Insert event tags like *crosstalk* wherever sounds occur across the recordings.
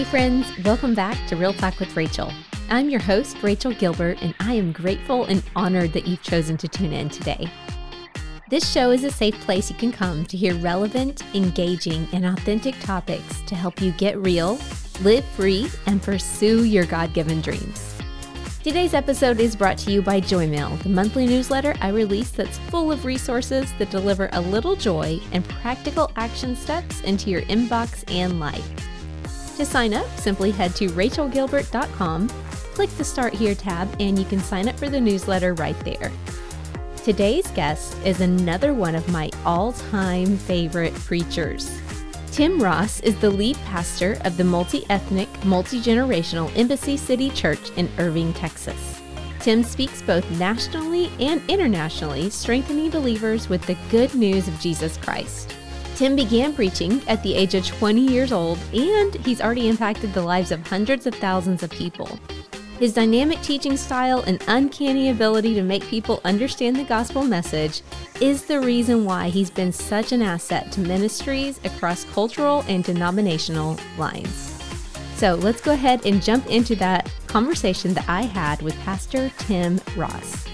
Hey, friends, welcome back to Real Talk with Rachel. I'm your host, Rachel Gilbert, and I am grateful and honored that you've chosen to tune in today. This show is a safe place you can come to hear relevant, engaging, and authentic topics to help you get real, live free, and pursue your God given dreams. Today's episode is brought to you by Joymail, the monthly newsletter I release that's full of resources that deliver a little joy and practical action steps into your inbox and life. To sign up, simply head to rachelgilbert.com, click the Start Here tab, and you can sign up for the newsletter right there. Today's guest is another one of my all time favorite preachers. Tim Ross is the lead pastor of the multi ethnic, multi generational Embassy City Church in Irving, Texas. Tim speaks both nationally and internationally, strengthening believers with the good news of Jesus Christ. Tim began preaching at the age of 20 years old, and he's already impacted the lives of hundreds of thousands of people. His dynamic teaching style and uncanny ability to make people understand the gospel message is the reason why he's been such an asset to ministries across cultural and denominational lines. So let's go ahead and jump into that conversation that I had with Pastor Tim Ross.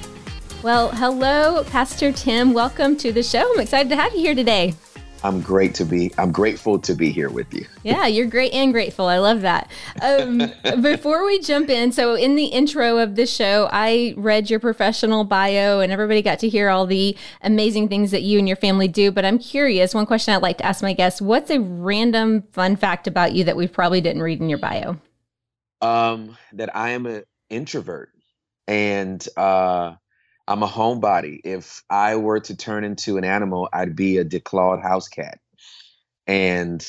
Well, hello, Pastor Tim. Welcome to the show. I'm excited to have you here today. I'm great to be. I'm grateful to be here with you. *laughs* yeah, you're great and grateful. I love that. Um, *laughs* before we jump in, so in the intro of the show, I read your professional bio, and everybody got to hear all the amazing things that you and your family do. But I'm curious. One question I'd like to ask my guests: What's a random fun fact about you that we probably didn't read in your bio? Um, that I am an introvert, and uh, I'm a homebody. If I were to turn into an animal, I'd be a declawed house cat. And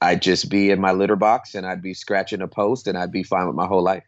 I'd just be in my litter box and I'd be scratching a post and I'd be fine with my whole life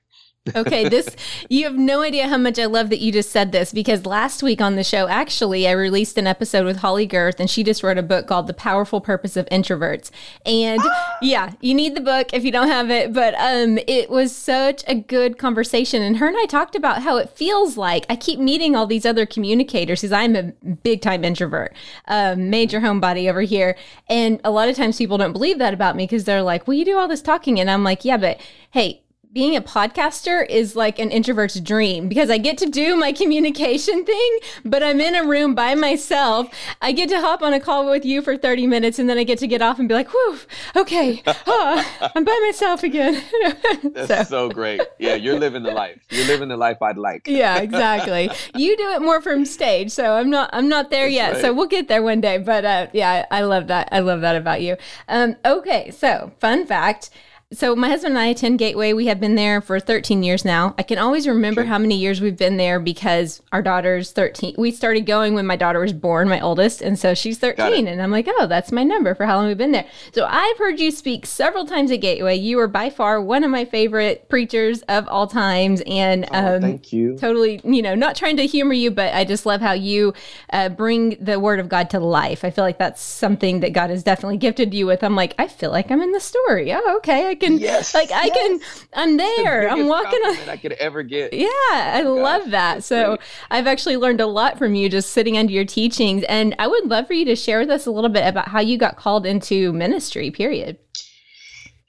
okay, this you have no idea how much I love that you just said this because last week on the show, actually, I released an episode with Holley Gerth, and she just wrote a book called "The Powerful Purpose of Introverts." And *gasps* yeah, you need the book if you don't have it. But um, it was such a good conversation, and her and I talked about how it feels like I keep meeting all these other communicators because I'm a big time introvert, a major homebody over here, and a lot of times people don't believe that about me because they're like, "Well, you do all this talking," and I'm like, "Yeah, but hey." Being a podcaster is like an introvert's dream because I get to do my *laughs* communication thing, but I'm in a room by myself. I get to hop on a call with you for 30 minutes and then I get to get off and be like, whew, okay, *laughs* oh, I'm by myself again. *laughs* That's so. so. great. Yeah, you're living the life. You're living the life I'd like. yeah, exactly. You do it more from stage. So I'm not, I'm not there That's yet. Right. So we'll get there one day. But uh, yeah, I, I love that. I love that about you. Um, okay. So fun fact. So my husband and I attend Gateway. We have been there for 13 years now. I can always remember okay. how many years we've been there because our daughter's 13. We started going when my daughter was born, my oldest, and so she's 13. And I'm like, oh, that's my number for how long we've been there. So I've heard you speak several times at Gateway. You are by far one of my favorite preachers of all times, and oh, um, thank you. Totally, you know, not trying to humor you, but I just love how you uh, bring the Word of God to life. I feel like that's something that God has definitely gifted you with. I'm like, I feel like I'm in the story. Oh, okay, I can yes, like I yes. can I'm there. The I'm walking on I could ever get. Yeah, I Gosh, love that. So great. I've actually learned a lot from you just sitting under your teachings and I would love for you to share with us a little bit about how you got called into ministry, period.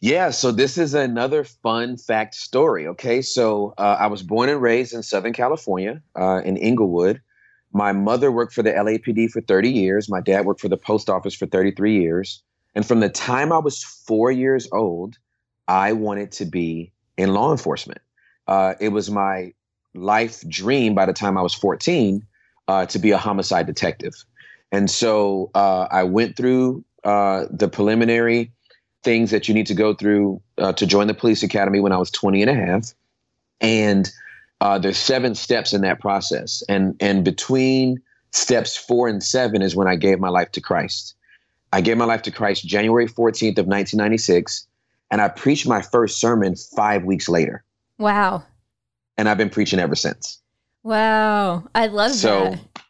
Yeah, so this is another fun fact story. Okay, so uh, I was born and raised in Southern California, uh, in Inglewood. My mother worked for the LAPD for 30 years. My dad worked for the post office for 33 years. And from the time I was four years old I wanted to be in law enforcement. Uh, it was my life dream by the time I was 14 uh, to be a homicide detective. And so uh, I went through uh, the preliminary things that you need to go through uh, to join the police academy when I was 20 and a half. And uh, there's seven steps in that process. And, and between steps four and seven is when I gave my life to Christ. I gave my life to Christ January 14th of 1996 and I preached my first sermon five weeks later. Wow. And I've been preaching ever since. Wow. I love so, that. So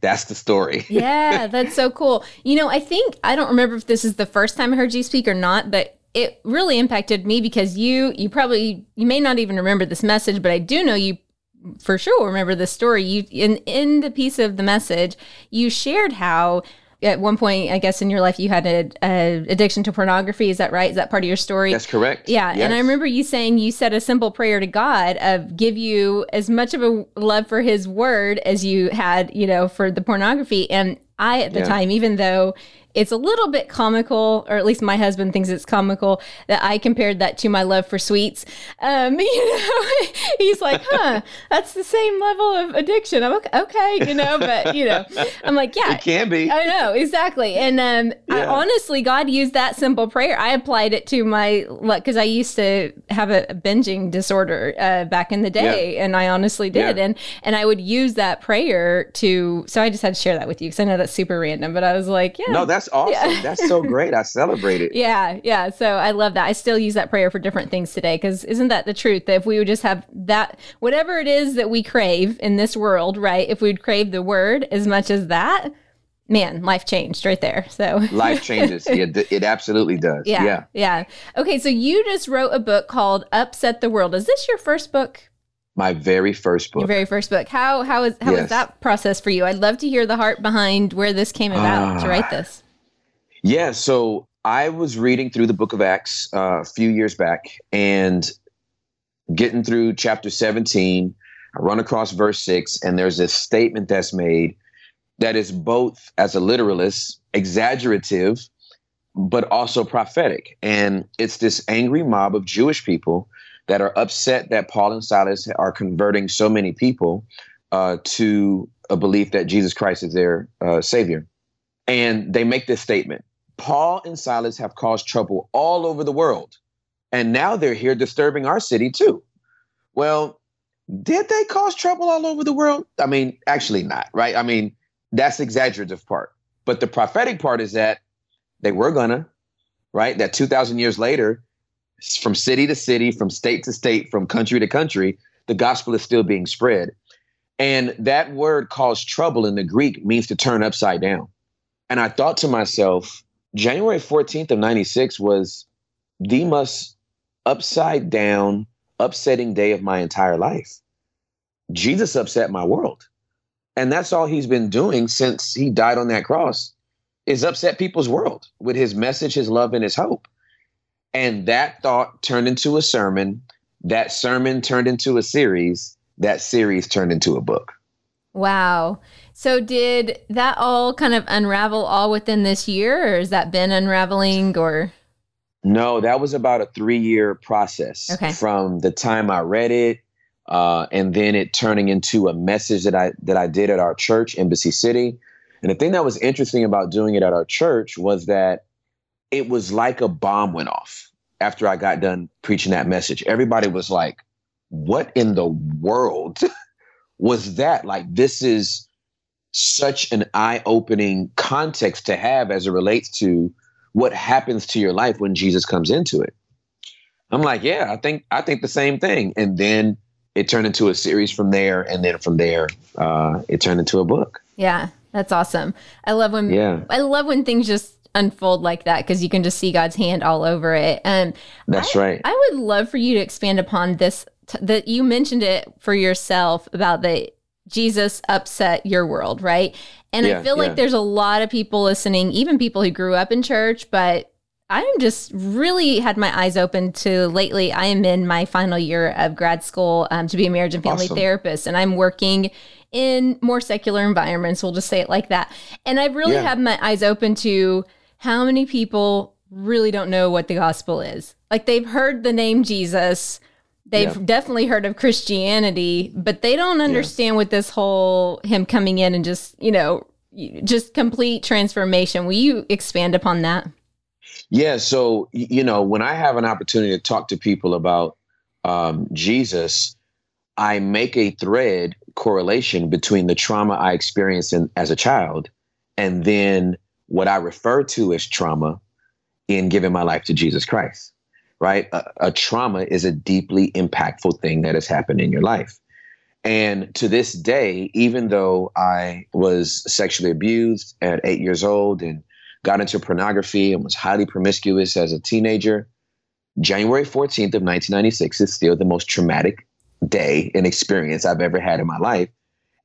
that's the story. *laughs* yeah, that's so cool. You know, I think, I don't remember if this is the first time I heard you speak or not, but it really impacted me because you, you probably, you may not even remember this message, but I do know you for sure remember the story. You, in, in the piece of the message, you shared how at one point, I guess in your life, you had an addiction to pornography. Is that right? Is that part of your story? That's correct. Yeah. Yes. And I remember you saying you said a simple prayer to God of give you as much of a love for his word as you had, you know, for the pornography. And I, at the yeah. time, even though it's a little bit comical, or at least my husband thinks it's comical that I compared that to my love for sweets. Um, *laughs* you know, he's like, "Huh, that's the same level of addiction." I'm okay, okay, you know, but you know, I'm like, "Yeah, it can be." I know exactly, and um, yeah. I, honestly, God used that simple prayer. I applied it to my because I used to have a, binging disorder uh, back in the day, yeah. and I honestly did, yeah. and and I would use that prayer to. So I just had to share that with you because I know that's super random, but I was like, "Yeah, no, that's awesome. Yeah. That's so *laughs* great. I celebrate it. Yeah, yeah. So I love that. I still use that prayer for different things today because isn't that the truth? That if we would just have that, whatever it is that we crave in this world, right? If we'd crave the word as much as that, man, life changed right there. So *laughs* life changes. It, it absolutely does. Yeah, yeah. Yeah. Okay. So you just wrote a book called Upset the World. Is this your first book? My very first book. Your very first book. How how is how yes. was that process for you? I'd love to hear the heart behind where this came about uh, to write this. Yeah, so I was reading through the book of Acts uh, a few years back and getting through chapter 17. I run across verse 6, and there's this statement that's made that is both, as a literalist, exaggerative, but also prophetic. And it's this angry mob of Jewish people that are upset that Paul and Silas are converting so many people uh, to a belief that Jesus Christ is their uh, Savior. And they make this statement Paul and Silas have caused trouble all over the world. And now they're here disturbing our city too. Well, did they cause trouble all over the world? I mean, actually not, right? I mean, that's the exaggerative part. But the prophetic part is that they were gonna, right? That 2,000 years later, from city to city, from state to state, from country to country, the gospel is still being spread. And that word caused trouble in the Greek means to turn upside down. And I thought to myself, January 14th of 96 was the most upside down, upsetting day of my entire life. Jesus upset my world. And that's all he's been doing since he died on that cross is upset people's world with his message, his love, and his hope. And that thought turned into a sermon. That sermon turned into a series. That series turned into a book. Wow. So did that all kind of unravel all within this year or has that been unraveling or No, that was about a 3-year process okay. from the time I read it uh, and then it turning into a message that I that I did at our church Embassy City. And the thing that was interesting about doing it at our church was that it was like a bomb went off after I got done preaching that message. Everybody was like, "What in the world *laughs* was that? Like this is such an eye-opening context to have as it relates to what happens to your life when Jesus comes into it. I'm like, yeah, I think I think the same thing. And then it turned into a series from there, and then from there, uh, it turned into a book. Yeah, that's awesome. I love when yeah. I love when things just unfold like that because you can just see God's hand all over it. And that's I, right. I would love for you to expand upon this. T- that you mentioned it for yourself about the Jesus upset your world, right? And yeah, I feel like there's a lot of people listening, even people who grew up in church, but I'm just really had my eyes open to lately. I am in my final year of grad school um, to be a marriage and family awesome. therapist, and I'm working in more secular environments. We'll just say it like that. And I've really yeah. had my eyes open to how many people really don't know what the gospel is. Like they've heard the name Jesus, They've yeah. definitely heard of Christianity, but they don't understand yeah. what this whole him coming in and just, you know, just complete transformation. Will you expand upon that? Yeah. So, you know, when I have an opportunity to talk to people about um, Jesus, I make a thread correlation between the trauma I experienced in, as a child and then what I refer to as trauma in giving my life to Jesus Christ right? A, a, trauma is a deeply impactful thing that has happened in your life. And to this day, even though I was sexually abused at eight years old and got into pornography and was highly promiscuous as a teenager, January 14th of 1996 is still the most traumatic day and experience I've ever had in my life.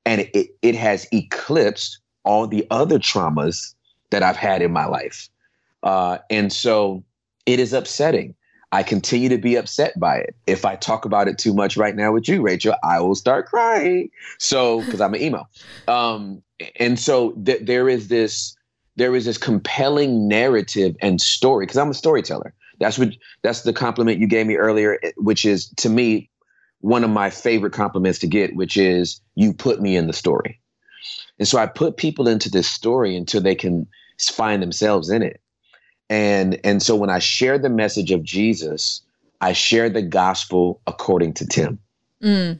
And it, it has eclipsed all the other traumas that I've had in my life. Uh, and so it is upsetting. I continue to be upset by it. If I talk about it too much right now with you, Rachel, I will start crying. So, because I'm an emo. Um, and so th- there is this there is this compelling narrative and story because I'm a storyteller. That's what that's the compliment you gave me earlier, eh, which is to me one of my favorite compliments to get, which is you put me in the story. And so I put people into this story until they can find themselves in it. And and so when I share the message of Jesus, I share the gospel according to Tim. Mm,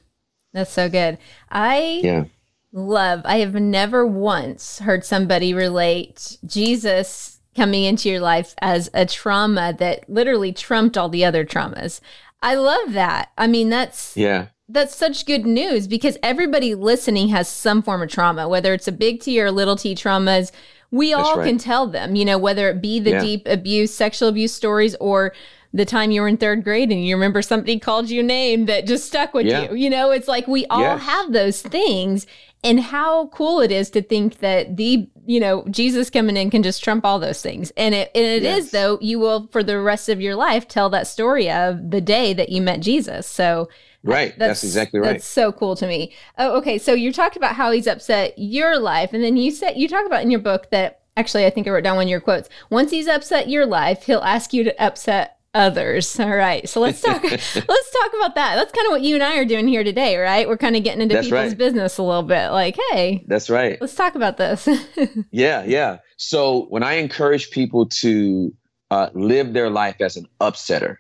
that's so good. I yeah. love. I have never once heard somebody relate Jesus coming into your life as a trauma that literally trumped all the other traumas. I love that. I mean, that's yeah. That's such good news because everybody listening has some form of trauma, whether it's a big T or little T traumas we all right. can tell them, you know, whether it be the yeah. deep abuse, sexual abuse stories, or the time you were in third grade and you remember somebody called you a name that just stuck with yeah. you. You know, it's like we all yes. have those things. And how cool it is to think that the, you know, Jesus coming in can just trump all those things. And it, and it yes. is, though, you will for the rest of your life tell that story of the day that you met Jesus. So Right. That's, that's, exactly right. That's so cool to me. Oh, okay. So you talked about how he's upset your life, and then you said you talk about in your book that actually I think I wrote down one of your quotes. Once he's upset your life, he'll ask you to upset others. *laughs* All right. So let's talk *laughs* let's talk about that. That's kind of what you and I are doing here today, right? We're kind of getting into That's people's right. business a little bit. Like, hey. That's right. Let's talk about this. *laughs* yeah, yeah. So when I encourage people to uh, live their life as an upsetter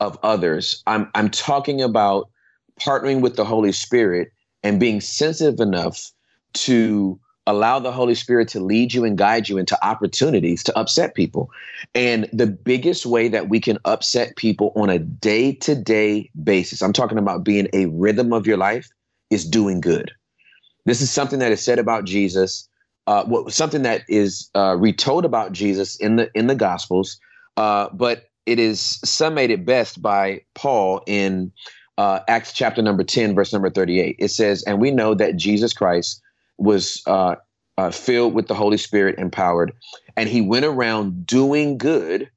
of others, I'm I'm talking about partnering with the Holy Spirit and being sensitive enough to allow the Holy Spirit to lead you and guide you into opportunities to upset people. And the biggest way that we can upset people on a day to day basis, I'm talking about being a rhythm of your life, is doing good. This is something that is said about Jesus. Uh, what, something that is uh, retold about Jesus in the in the Gospels, uh, but it is summated best by Paul in uh, Acts chapter number 10, verse number 38. It says, And we know that Jesus Christ was uh, uh, filled with the Holy Spirit, empowered, and he went around doing good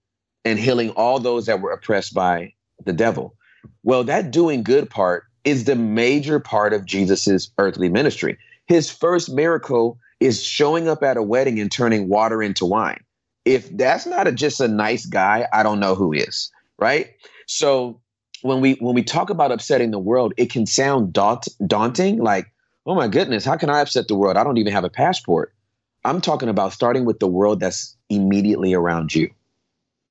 and healing all those that were oppressed by the devil. Well, that doing good part is the major part of Jesus's earthly ministry. His first miracle is showing up at a wedding and turning water into wine. If that's not a, just a nice guy, I don't know who is, right? So when we when we talk about upsetting the world, it can sound daunt, daunting, like, oh my goodness, how can I upset the world? I don't even have a passport. I'm talking about starting with the world that's immediately around you,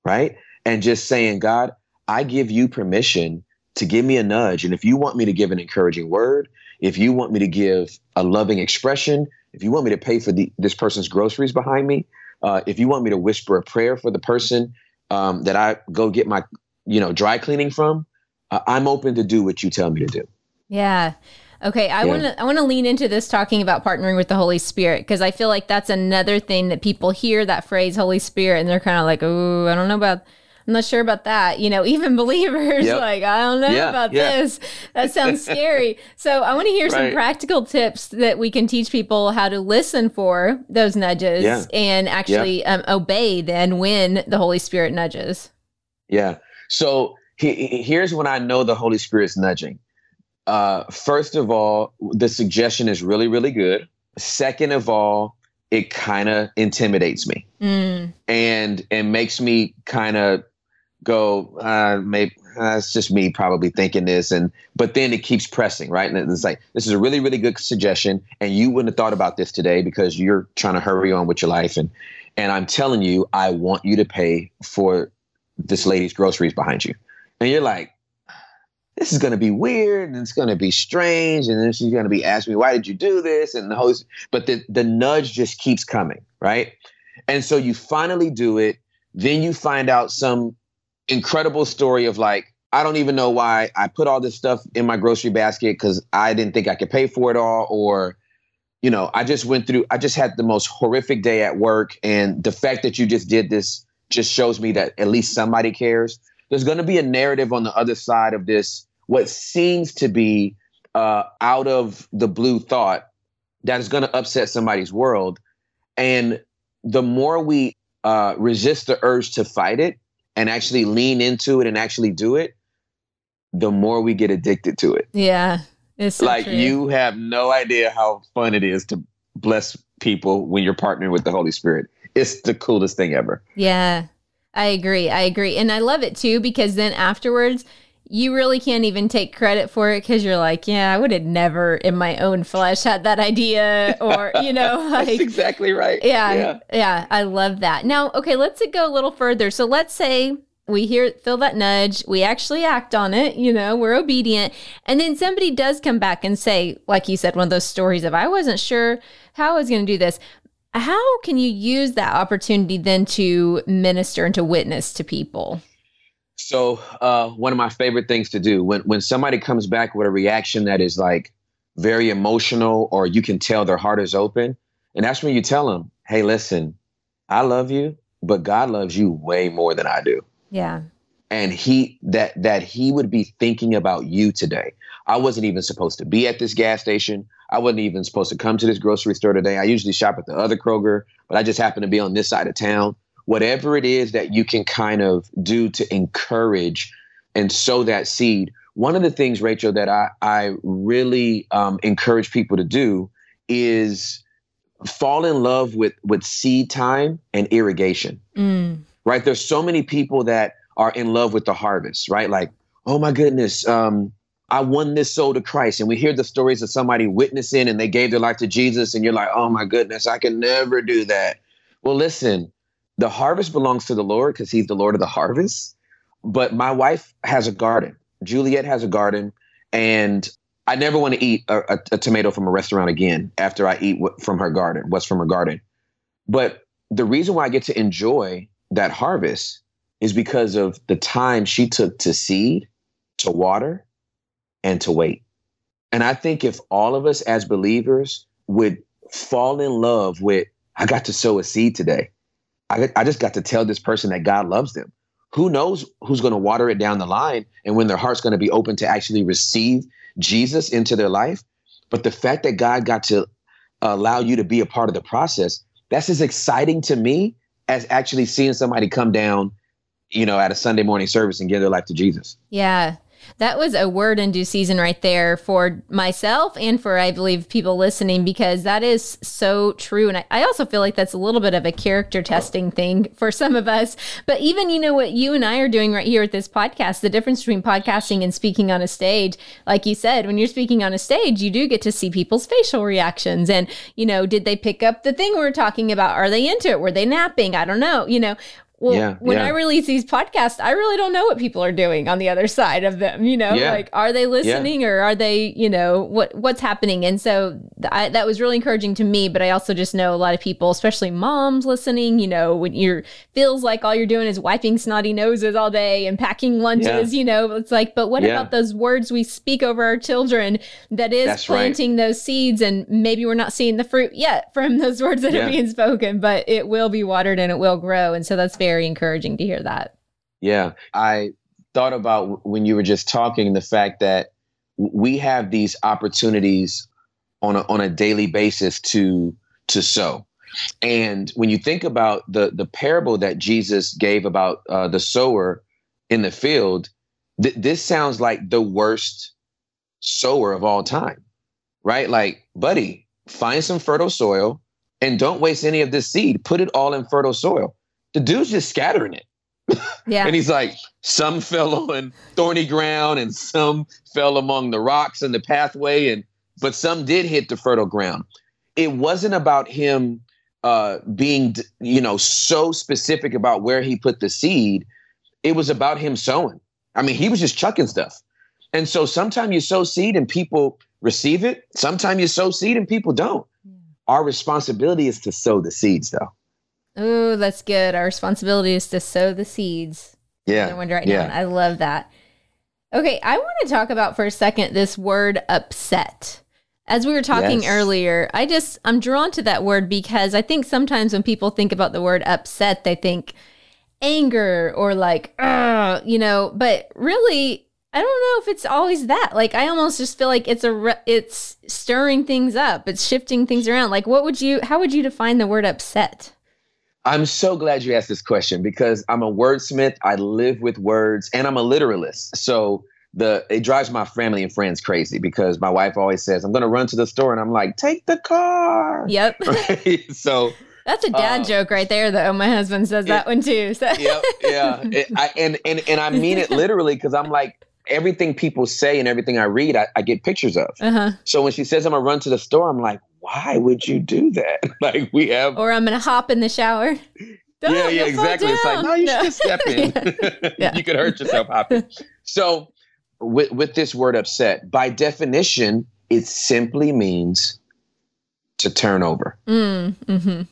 right? And just saying, God, I give you permission to give me a nudge. And if you want me to give an encouraging word, if you want me to give a loving expression, if you want me to pay for the, this person's groceries behind me, uh, if you want me to whisper a prayer for the person um, that I go get my, you know, dry cleaning from, I'm open to do what you tell me to do. Yeah. Okay, I yeah. want to I want to lean into this talking about partnering with the Holy Spirit because I feel like that's another thing that people hear that phrase Holy Spirit and they're kind of like, "Oh, I don't know about I'm not sure about that." You know, *laughs* even believers yep. like, "I don't know yeah, about yeah. this." That sounds *laughs* scary. so, I want to hear right. some practical tips that we can teach people how to listen for those nudges and actually um, obey then when the Holy Spirit nudges. Yeah. So, he, here's when I know the Holy Spirit's nudging. Uh, first of all, the suggestion is really, really good. Second of all, it kind of intimidates me mm. and it makes me kind of go, uh, maybe uh, just me probably thinking this. And, but then it keeps pressing, right? And it's like, this is a really, really good suggestion. And you wouldn't have thought about this today because you're trying to hurry on with your life. And, and I'm telling you, I want you to pay for this lady's groceries behind you and you're like, this is going to be weird and it's going to be strange. And then she's going to be asking me, why did you do this? And the host, but the, the nudge just keeps coming, right? And so you finally do it. Then you find out some incredible story of like, I don't even know why I put all this stuff in my grocery basket because I didn't think I could pay for it all. Or, you know, I just went through, I just had the most horrific day at work. And the fact that you just did this just shows me that at least somebody cares there's going to be a narrative on the other side of this, what seems to be uh, out of the blue thought that is going to upset somebody's world. And the more we uh, resist the urge to fight it and actually lean into it and actually do it, the more we get addicted to it. Yeah. It's so like true. you have no idea how fun it is to bless people when you're partnering with the Holy Spirit. It's the coolest thing ever. Yeah. I agree. I agree. And I love it too because then afterwards you really can't even take credit for it because you're like, yeah, I would have never in my own flesh had that idea *laughs* or, you know, like That's exactly right. yeah, yeah, yeah, I love that. Now, okay, let's go a little further. So let's say we hear feel that nudge, we actually act on it, you know, we're obedient, and then somebody does come back and say, like you said, one of those stories of I wasn't sure how I was going to do this. How can you use that opportunity then to minister and to witness to people? So uh, one of my favorite things to do when when somebody comes back with a reaction that is like very emotional, or you can tell their heart is open, and that's when you tell them, "Hey, listen, I love you, but God loves you way more than I do." Yeah. and he that that he would be thinking about you today. I wasn't even supposed to be at this gas station. I wasn't even supposed to come to this grocery store today. I usually shop at the other Kroger, but I just happen to be on this side of town. Whatever it is that you can kind of do to encourage and sow that seed. One of the things, Rachel, that I I really um, encourage people to do is fall in love with with seed time and irrigation Mm. right? There's so many people that are in love with the harvest, right? Like, oh my goodness, um, I won this soul to Christ. And we hear the stories of somebody witnessing and they gave their life to Jesus, and you're like, oh my goodness, I can never do that. Well, listen, the harvest belongs to the Lord because He's the Lord of the harvest. But my wife has a garden. Juliet has a garden, and I never want to eat a, a, a tomato from a restaurant again after I eat what, from her garden, what's from her garden. But the reason why I get to enjoy that harvest is because of the time she took to seed, to water, and to wait. And I think if all of us as believers would fall in love with, I got to sow a seed today. I, I just got to tell this person that God loves them. Who knows who's going to water it down the line and when their heart's going to be open to actually receive Jesus into their life. But the fact that God got to allow you to be a part of the process, that's as exciting to me as actually seeing somebody come down, you know, at a Sunday morning service and give their life to Jesus. Yeah. That was a word in due season right there for myself and for, I believe, people listening, because that is so true. And I, I also feel like that's a little bit of a character testing thing for some of us. But even, you know, what you and I are doing right here at this podcast, the difference between podcasting and speaking on a stage, like you said, when you're speaking on a stage, you do get to see people's facial reactions. And, you know, did they pick up the thing we we're talking about? Are they into it? Were they napping? I don't know. You know, well, Yeah, when yeah. I release these podcasts, I really don't know what people are doing on the other side of them. You know, Yeah. like are they listening or are they, you know, what what's happening? And so th- I, that was really encouraging to me. But I also just know a lot of people, especially moms, listening. You know, when you're feels like all you're doing is wiping snotty noses all day and packing lunches. You know, it's like, but what about those words we speak over our children? That is That's right. planting those seeds, and maybe we're not seeing the fruit yet from those words that are being spoken, but it will be watered and it will grow. And so that's very encouraging to hear that. Yeah. I thought about when you were just talking the fact that we have these opportunities on a, on a daily basis to to sow. And when you think about the the parable that Jesus gave about uh, the sower in the field, th- this sounds like the worst sower of all time, right? Like, buddy, find some fertile soil and don't waste any of this seed. Put it all in fertile soil. The dude's just scattering it. Yeah. And he's like, some fell on thorny ground and some fell among the rocks in the pathway, and but some did hit the fertile ground. It wasn't about him uh, being, you know, so specific about where he put the seed. It was about him sowing. I mean, he was just chucking stuff. And so sometimes you sow seed and people receive it. Sometimes you sow seed and people don't. Our responsibility is to sow the seeds, though. Oh, that's good. Our responsibility is to sow the seeds. Yeah. I wonder right yeah. now. I love that. Okay, I want to talk about for a second this word upset. As we were talking Yes. earlier, I just I'm drawn to that word because I think sometimes when people think about the word upset, they think anger or like, you know, but really I don't know if it's always that. Like I almost just feel like it's a re- it's stirring things up. It's shifting things around. Like what would you how would you define the word upset? I'm so glad you asked this question because I'm a wordsmith. I live with words and I'm a literalist. So the it drives my family and friends crazy because my wife always says, I'm gonna run to the store and I'm like, take the car. Yep. *laughs* Right? So *laughs* that's a dad uh, joke right there, though. My husband says that one too. So. *laughs* Yep, yeah. It, I, and, and, and I mean it literally because I'm like, everything people say and everything I read, I, I get pictures of. Uh-huh. So when she says I'm gonna run to the store, I'm like, why would you do that? *laughs* like we have, or I'm gonna hop in the shower. yeah, yeah, exactly. It's like no, you no. should step in. *laughs* yeah. *laughs* you could hurt yourself hopping. So with with this word upset, by definition, it simply means to turn over. Mm, mm-hmm.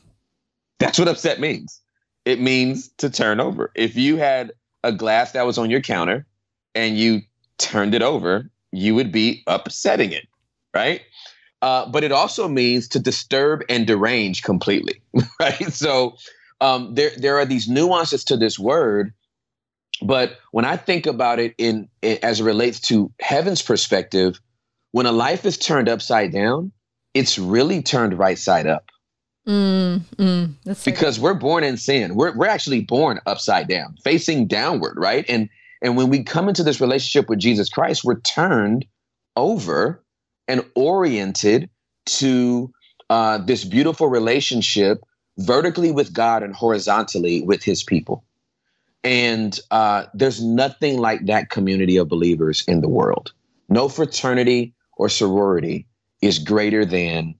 That's what upset means. It means to turn over. If you had a glass that was on your counter and you turned it over, you would be upsetting it, right? Uh, but it also means to disturb and derange completely, *laughs* right? So um, there there are these nuances to this word, but when I think about it in, in as it relates to heaven's perspective, when a life is turned upside down, it's really turned right side up. Mm, mm, because we're born in sin. We're we're actually born upside down, facing downward, right? And and when we come into this relationship with Jesus Christ, we're turned over and oriented to uh, this beautiful relationship vertically with God and horizontally with his people. And uh, there's nothing like that community of believers in the world. No fraternity or sorority is greater than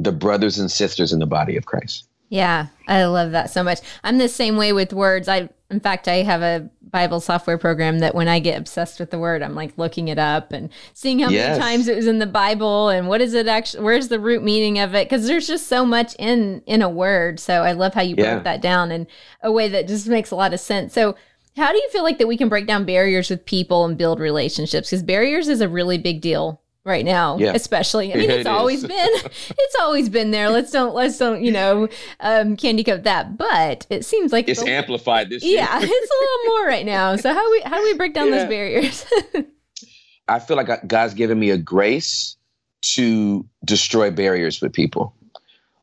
the brothers and sisters in the body of Christ. Yeah, I love that so much. I'm the same way with words. I in fact I have a Bible software program that when I get obsessed with the word, I'm like looking it up and seeing how yes. many times it was in the Bible and what is it actually where's the root meaning of it because there's just so much in in a word. So I love how you yeah. broke that down in a way that just makes a lot of sense. So how do you feel like that we can break down barriers with people and build relationships? Because barriers is a really big deal right now yeah. especially. I mean it's it always been *laughs* it's always been there. Let's don't let's don't you know um candy coat that. But it seems like it's, amplified this yeah it's a little more right now. So how we how do we break down yeah. those barriers? *laughs* I feel like god's given me a grace to destroy barriers with people.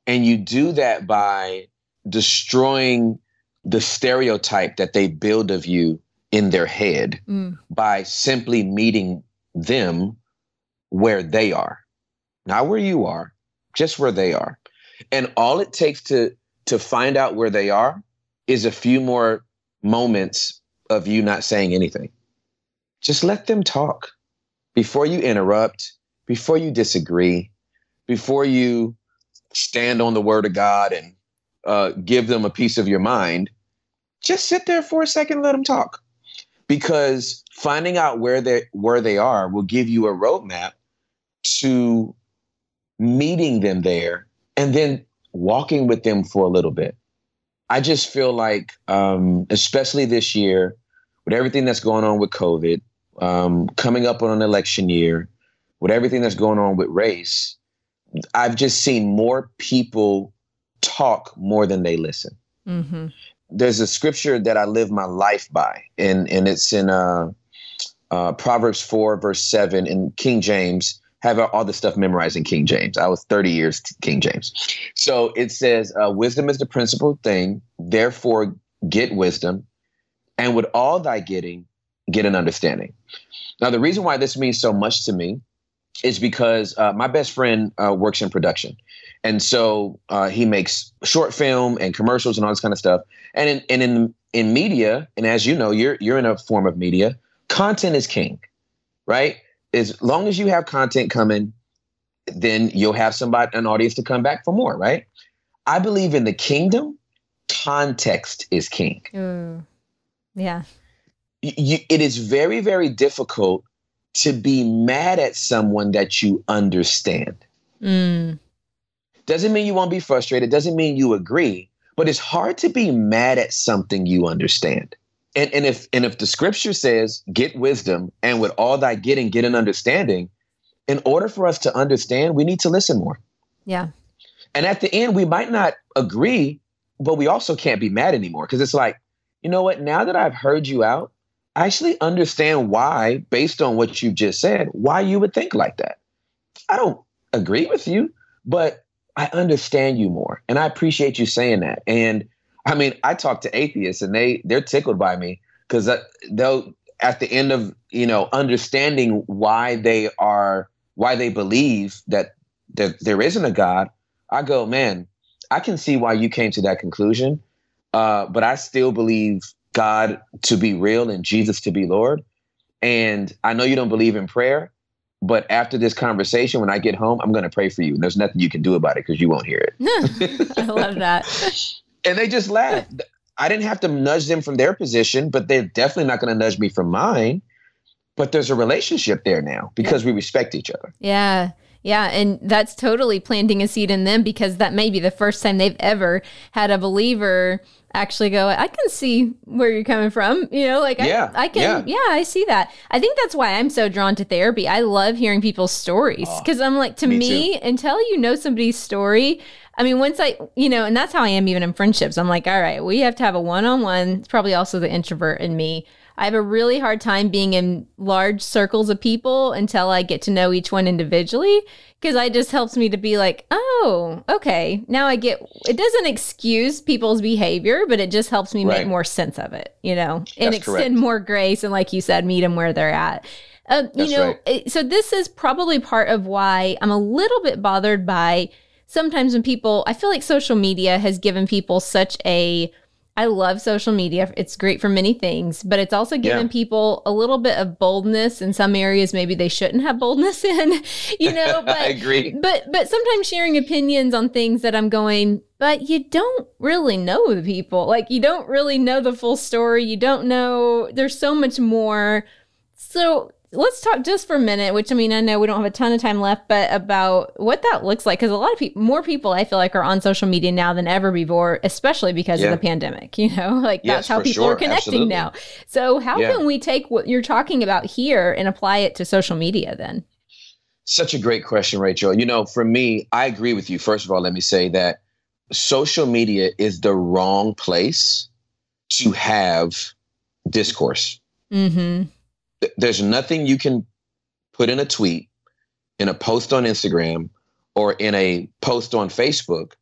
And you do that by destroying the stereotype that they build of you in their head mm. by simply meeting them where they are, not where you are, just where they are. And all it takes to to find out where they are is a few more moments of you not saying anything. Just let them talk before you interrupt, before you disagree, before you stand on the word of God and uh, give them a piece of your mind. Just sit there for a second, let them talk, because finding out where they where they are will give you a roadmap to meeting them there and then walking with them for a little bit. I just feel like, um, especially this year, with everything that's going on with COVID, um, coming up on an election year, with everything that's going on with race, I've just seen more people talk more than they listen. Mm-hmm. There's a scripture that I live my life by, and and it's in uh, uh, Proverbs four verse seven in King James have all this stuff memorized in King James. I was 30 years King James. So it says, uh, Wisdom is the principal thing, therefore get wisdom, and with all thy getting, get an understanding. Now, the reason why this means so much to me is because uh, my best friend uh, works in production. And so uh, he makes short film and commercials and all this kind of stuff. And in, and in, in media, and as you know, you're, you're in a form of media, content is king, right? As long as you have content coming, then you'll have somebody, an audience to come back for more, right? I believe in the kingdom, context is king. Mm. Yeah. You, it is very, very difficult to be mad at someone that you understand. Mm. Doesn't mean you won't be frustrated, doesn't mean you agree, but it's hard to be mad at something you understand and, and if and if the scripture says get wisdom and with all thy getting get an understanding in order for us to understand we need to listen more. Yeah. And at the end we might not agree but we also can't be mad anymore because it's like you know what? Now that i've heard you out i actually understand why based on what you just said why you would think like that. I don't agree with you but i understand you more and i appreciate you saying that. And I mean, I talk to atheists and they they're tickled by me because they'll at the end of you know understanding why they are why they believe that that there isn't a God. I go, man, I can see why you came to that conclusion, uh, but I still believe God to be real and Jesus to be Lord. And I know you don't believe in prayer, but after this conversation, when I get home, I'm going to pray for you. And there's nothing you can do about it because you won't hear it. *laughs* I love that. *laughs* and they just laugh. *laughs* I didn't have to nudge them from their position, but they're definitely not going to nudge me from mine. But there's a relationship there now because we respect each other. Yeah. Yeah, and that's totally planting a seed in them because that may be the first time they've ever had a believer actually go, I can see where you're coming from. You know, like yeah, I, I can, yeah. yeah. I see that. I think that's why I'm so drawn to therapy. I love hearing people's stories because oh, I'm like, to me, me until you know somebody's story, I mean, once I, you know, and that's how I am even in friendships. I'm like, all right, we have to have a one on one. It's probably also the introvert in me. I have a really hard time being in large circles of people until I get to know each one individually because it just helps me to be like, oh, okay, now I get it doesn't excuse people's behavior, but it just helps me right. make more sense of it, you know, That's and extend correct. more grace and, like you said, meet them where they're at. Uh, you know, right. so this is probably part of why I'm a little bit bothered by sometimes when people, I feel like social media has given people such a I love social media. It's great for many things, but it's also given yeah. people a little bit of boldness in some areas maybe they shouldn't have boldness *laughs* in, you know, *laughs* but I agree. But but sometimes sharing opinions on things that I'm going, but you don't really know the people. Like you don't really know the full story. You don't know there's so much more. So let's talk just for a minute, which I mean, I know we don't have a ton of time left, but about what that looks like. Because a lot of people, more people, I feel like, are on social media now than ever before, especially because yeah. of the pandemic. You know, *laughs* like yes, that's how people sure. are connecting Absolutely. now. So, how yeah. can we take what you're talking about here and apply it to social media then? Such a great question, Rachel. You know, for me, I agree with you. First of all, let me say that social media is the wrong place to have discourse. Mm-hmm there's nothing you can put in a tweet, in a post on Instagram, or in a post on Facebook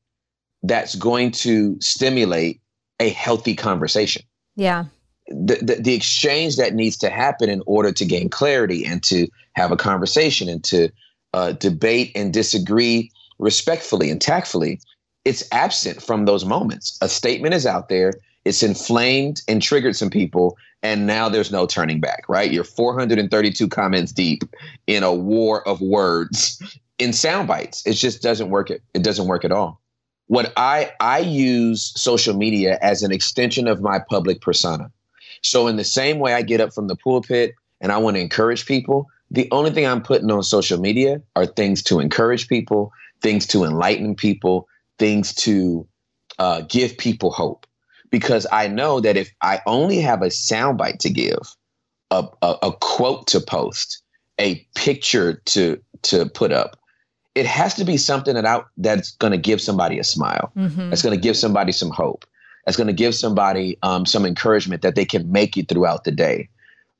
that's going to stimulate a healthy conversation. Yeah. The, the, the, exchange that needs to happen in order to gain clarity and to have a conversation and to uh, debate and disagree respectfully and tactfully, it's absent from those moments. A statement is out there, it's inflamed and triggered some people, and now there's no turning back, right? You're 432 comments deep in a war of words *laughs* in sound bites. It just doesn't work. It, it doesn't work at all. What I I use social media as an extension of my public persona. So in the same way I get up from the pulpit and I want to encourage people, the only thing I'm putting on social media are things to encourage people, things to enlighten people, things to uh, give people hope because I know that if I only have a soundbite to give, a, a, a quote to post, a picture to to put up, it has to be something that I, that's going to give somebody a smile. Mm-hmm. That's going to give somebody some hope. That's going to give somebody um, some encouragement that they can make it throughout the day.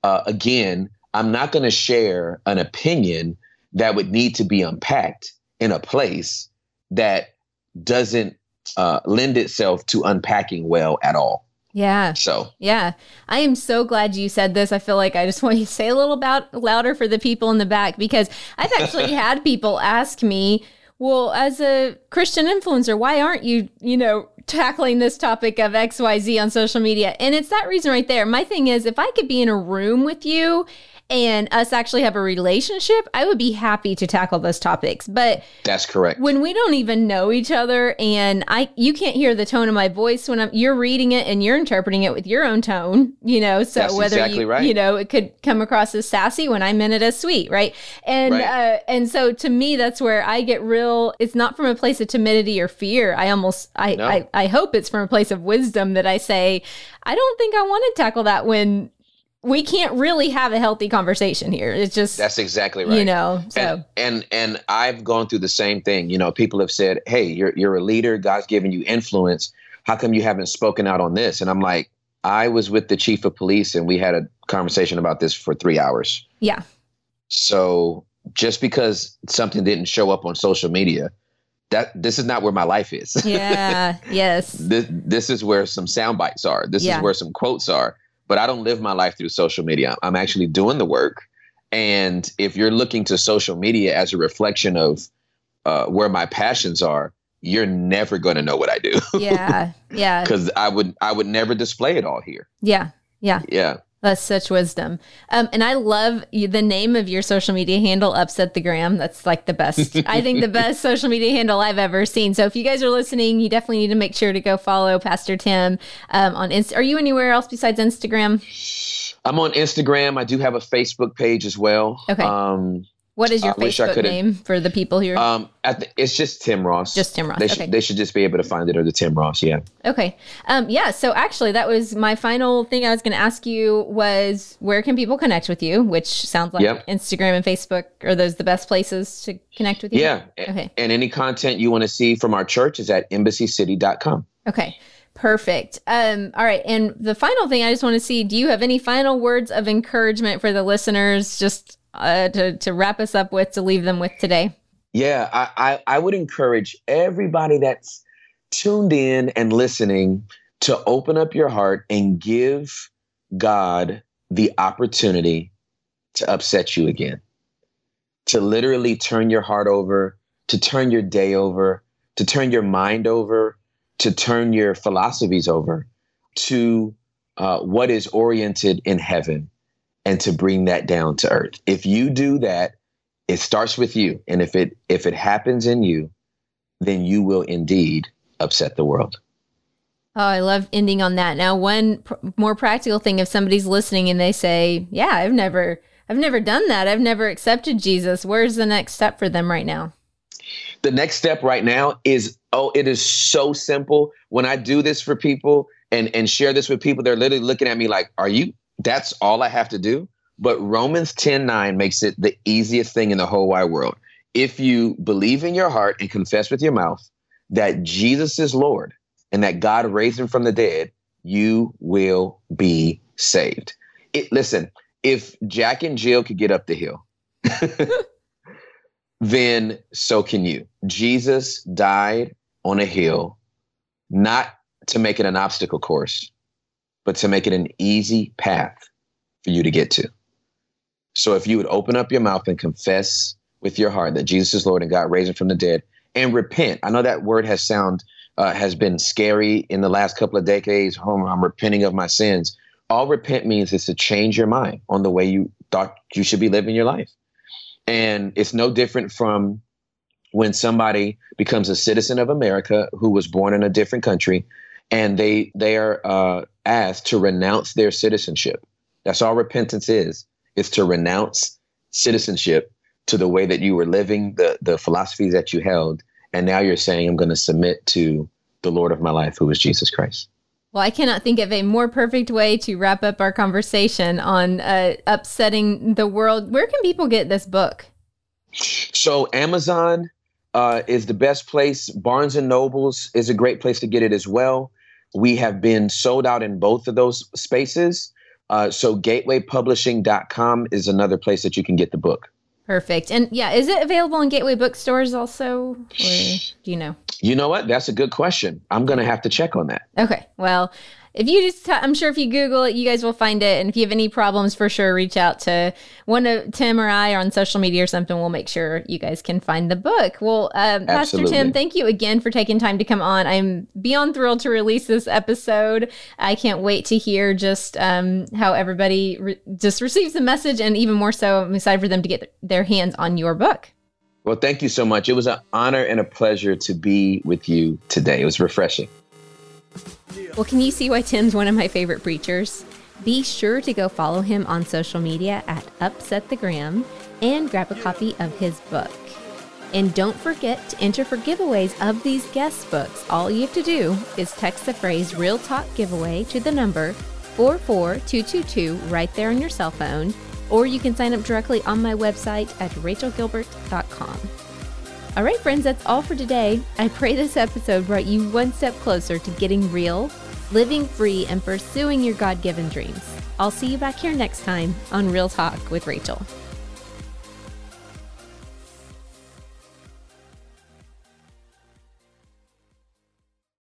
Uh, again, I'm not going to share an opinion that would need to be unpacked in a place that doesn't uh, lend itself to unpacking well at all. Yeah. So, yeah. I am so glad you said this. I feel like I just *laughs* want you to say a little about louder for the people in the back because I've actually *laughs* had people ask me, well, as a Christian influencer, why aren't you, you know, tackling this topic of XYZ on social media? And it's that reason right there. My thing is, if I could be in a room with you and us actually have a relationship, I would be happy to tackle those topics. But that's correct. When we don't even know each other and I you can't hear the tone of my voice when I'm you're reading it and you're interpreting it with your own tone, you know. So that's whether exactly you right. you know, it could come across as sassy when I meant it as sweet, right? And right. Uh, and so to me that's where I get real it's not from a place of timidity or fear. I almost I, no. I I hope it's from a place of wisdom that I say, I don't think I want to tackle that when we can't really have a healthy conversation here. It's just that's exactly right. You know, so and, and and I've gone through the same thing. You know, people have said, "Hey, you're you're a leader. God's given you influence. How come you haven't spoken out on this?" And I'm like, I was with the chief of police, and we had a conversation about this for three hours. Yeah. So just because something didn't show up on social media that this is not where my life is. Yeah. *laughs* yes. This this is where some sound bites are. This Yeah. is where some quotes are. But I don't live my life through social media. I'm actually doing the work. And if you're looking to social media as a reflection of uh, where my passions are, you're never going to know what I do Yeah. Yeah. *laughs* because I would I would never display it all here. Yeah. Yeah. Yeah. That's such wisdom. Um, and I love you, the name of your social media handle, Upset the Gram. That's like the best, I think the best *laughs* social media handle I've ever seen. So if you guys are listening, you definitely need to make sure to go follow Pastor Tim um, on Insta. Are you anywhere else besides Instagram? I'm on Instagram. I do have a Facebook page as well. Okay. Um, What is your I Facebook name for the people here? um, at the, it's just Tim Ross. Just Tim Ross. They, okay. should, they should just be able to find it under Tim Ross. Yeah. Okay. Um, yeah. So actually, that was my final thing I was going to ask you was where can people connect with you? Which sounds like Yep. Instagram and Facebook are those the best places to connect with you? Yeah. Okay. And any content you want to see from our church is at embassycity.com. Okay. Perfect. Um, all right. And the final thing I just want to see, do you have any final words of encouragement for the listeners just uh, to, to wrap us up with, to leave them with today? Yeah, I, I, I would encourage everybody that's tuned in and listening to open up your heart and give God the opportunity to upset you again, to literally turn your heart over, to turn your day over, to turn your mind over, to turn your philosophies over to uh, what is oriented in heaven and to bring that down to earth. If you do that, it starts with you and if it if it happens in you then you will indeed upset the world Oh, I love ending on that. Now, one pr- more practical thing: if somebody's listening and they say, "Yeah, I've never, I've never done that. I've never accepted Jesus," where's the next step for them right now? the next step right now is oh it is so simple when i do this for people and and share this with people they're literally looking at me like are you that's all i have to do. But romans 10 9 makes it the easiest thing in the whole wide world. If you believe in your heart and confess with your mouth that jesus is lord and that god raised him from the dead you will be saved. It, listen if jack and jill could get up the hill *laughs* then so can you. Jesus died on a hill, not to make it an obstacle course, but to make it an easy path for you to get to. So if you would open up your mouth and confess with your heart that Jesus is Lord and God raised him from the dead and repent. I know that word has sound uh, has been scary in the last couple of decades. Oh, I'm repenting of my sins. All repent means is to change your mind on the way you thought you should be living your life. And it's no different from when somebody becomes a citizen of America who was born in a different country and they they are uh, asked to renounce their citizenship. That's all repentance is. It's to renounce citizenship to the way that you were living, the the philosophies that you held, and now you're saying I'm going to submit to the Lord of my life, who is Jesus Christ. Well, I cannot think of a more perfect way to wrap up our conversation on uh, upsetting the world. Where can people get this book? So Amazon uh, is the best place. Barnes and Nobles is a great place to get it as well. We have been sold out in both of those spaces. Uh, so gatewaypublishing.com is another place that you can get the book. Perfect. And yeah, is it available in Gateway bookstores also? Or do you know? You know what? That's a good question. I'm going to have to check on that. Okay. Well, if you just, i I'm sure if you Google it, you guys will find it. And if you have any problems, for sure, reach out to one of Tim or I or on social media or something. We'll make sure you guys can find the book. Well, um, Pastor Tim, thank you again for taking time to come on. I'm beyond thrilled to release this episode. I can't wait to hear just um, how everybody re- just receives the message, and even more so, I'm excited for them to get their hands on your book. Well, thank you so much. It was an honor and a pleasure to be with you today. It was refreshing. Well, can you see why Tim's one of my favorite preachers? Be sure to go follow him on social media at Upset the Gram and grab a copy of his book. And don't forget to enter for giveaways of these guest books. All you have to do is text the phrase Real Talk Giveaway to the number 44222 right there on your cell phone, or you can sign up directly on my website at rachelgilbert.com. All right, friends, that's all for today. I pray this episode brought you one step closer to getting real, living free, and pursuing your God given dreams. I'll see you back here next time on Real Talk with Rachel.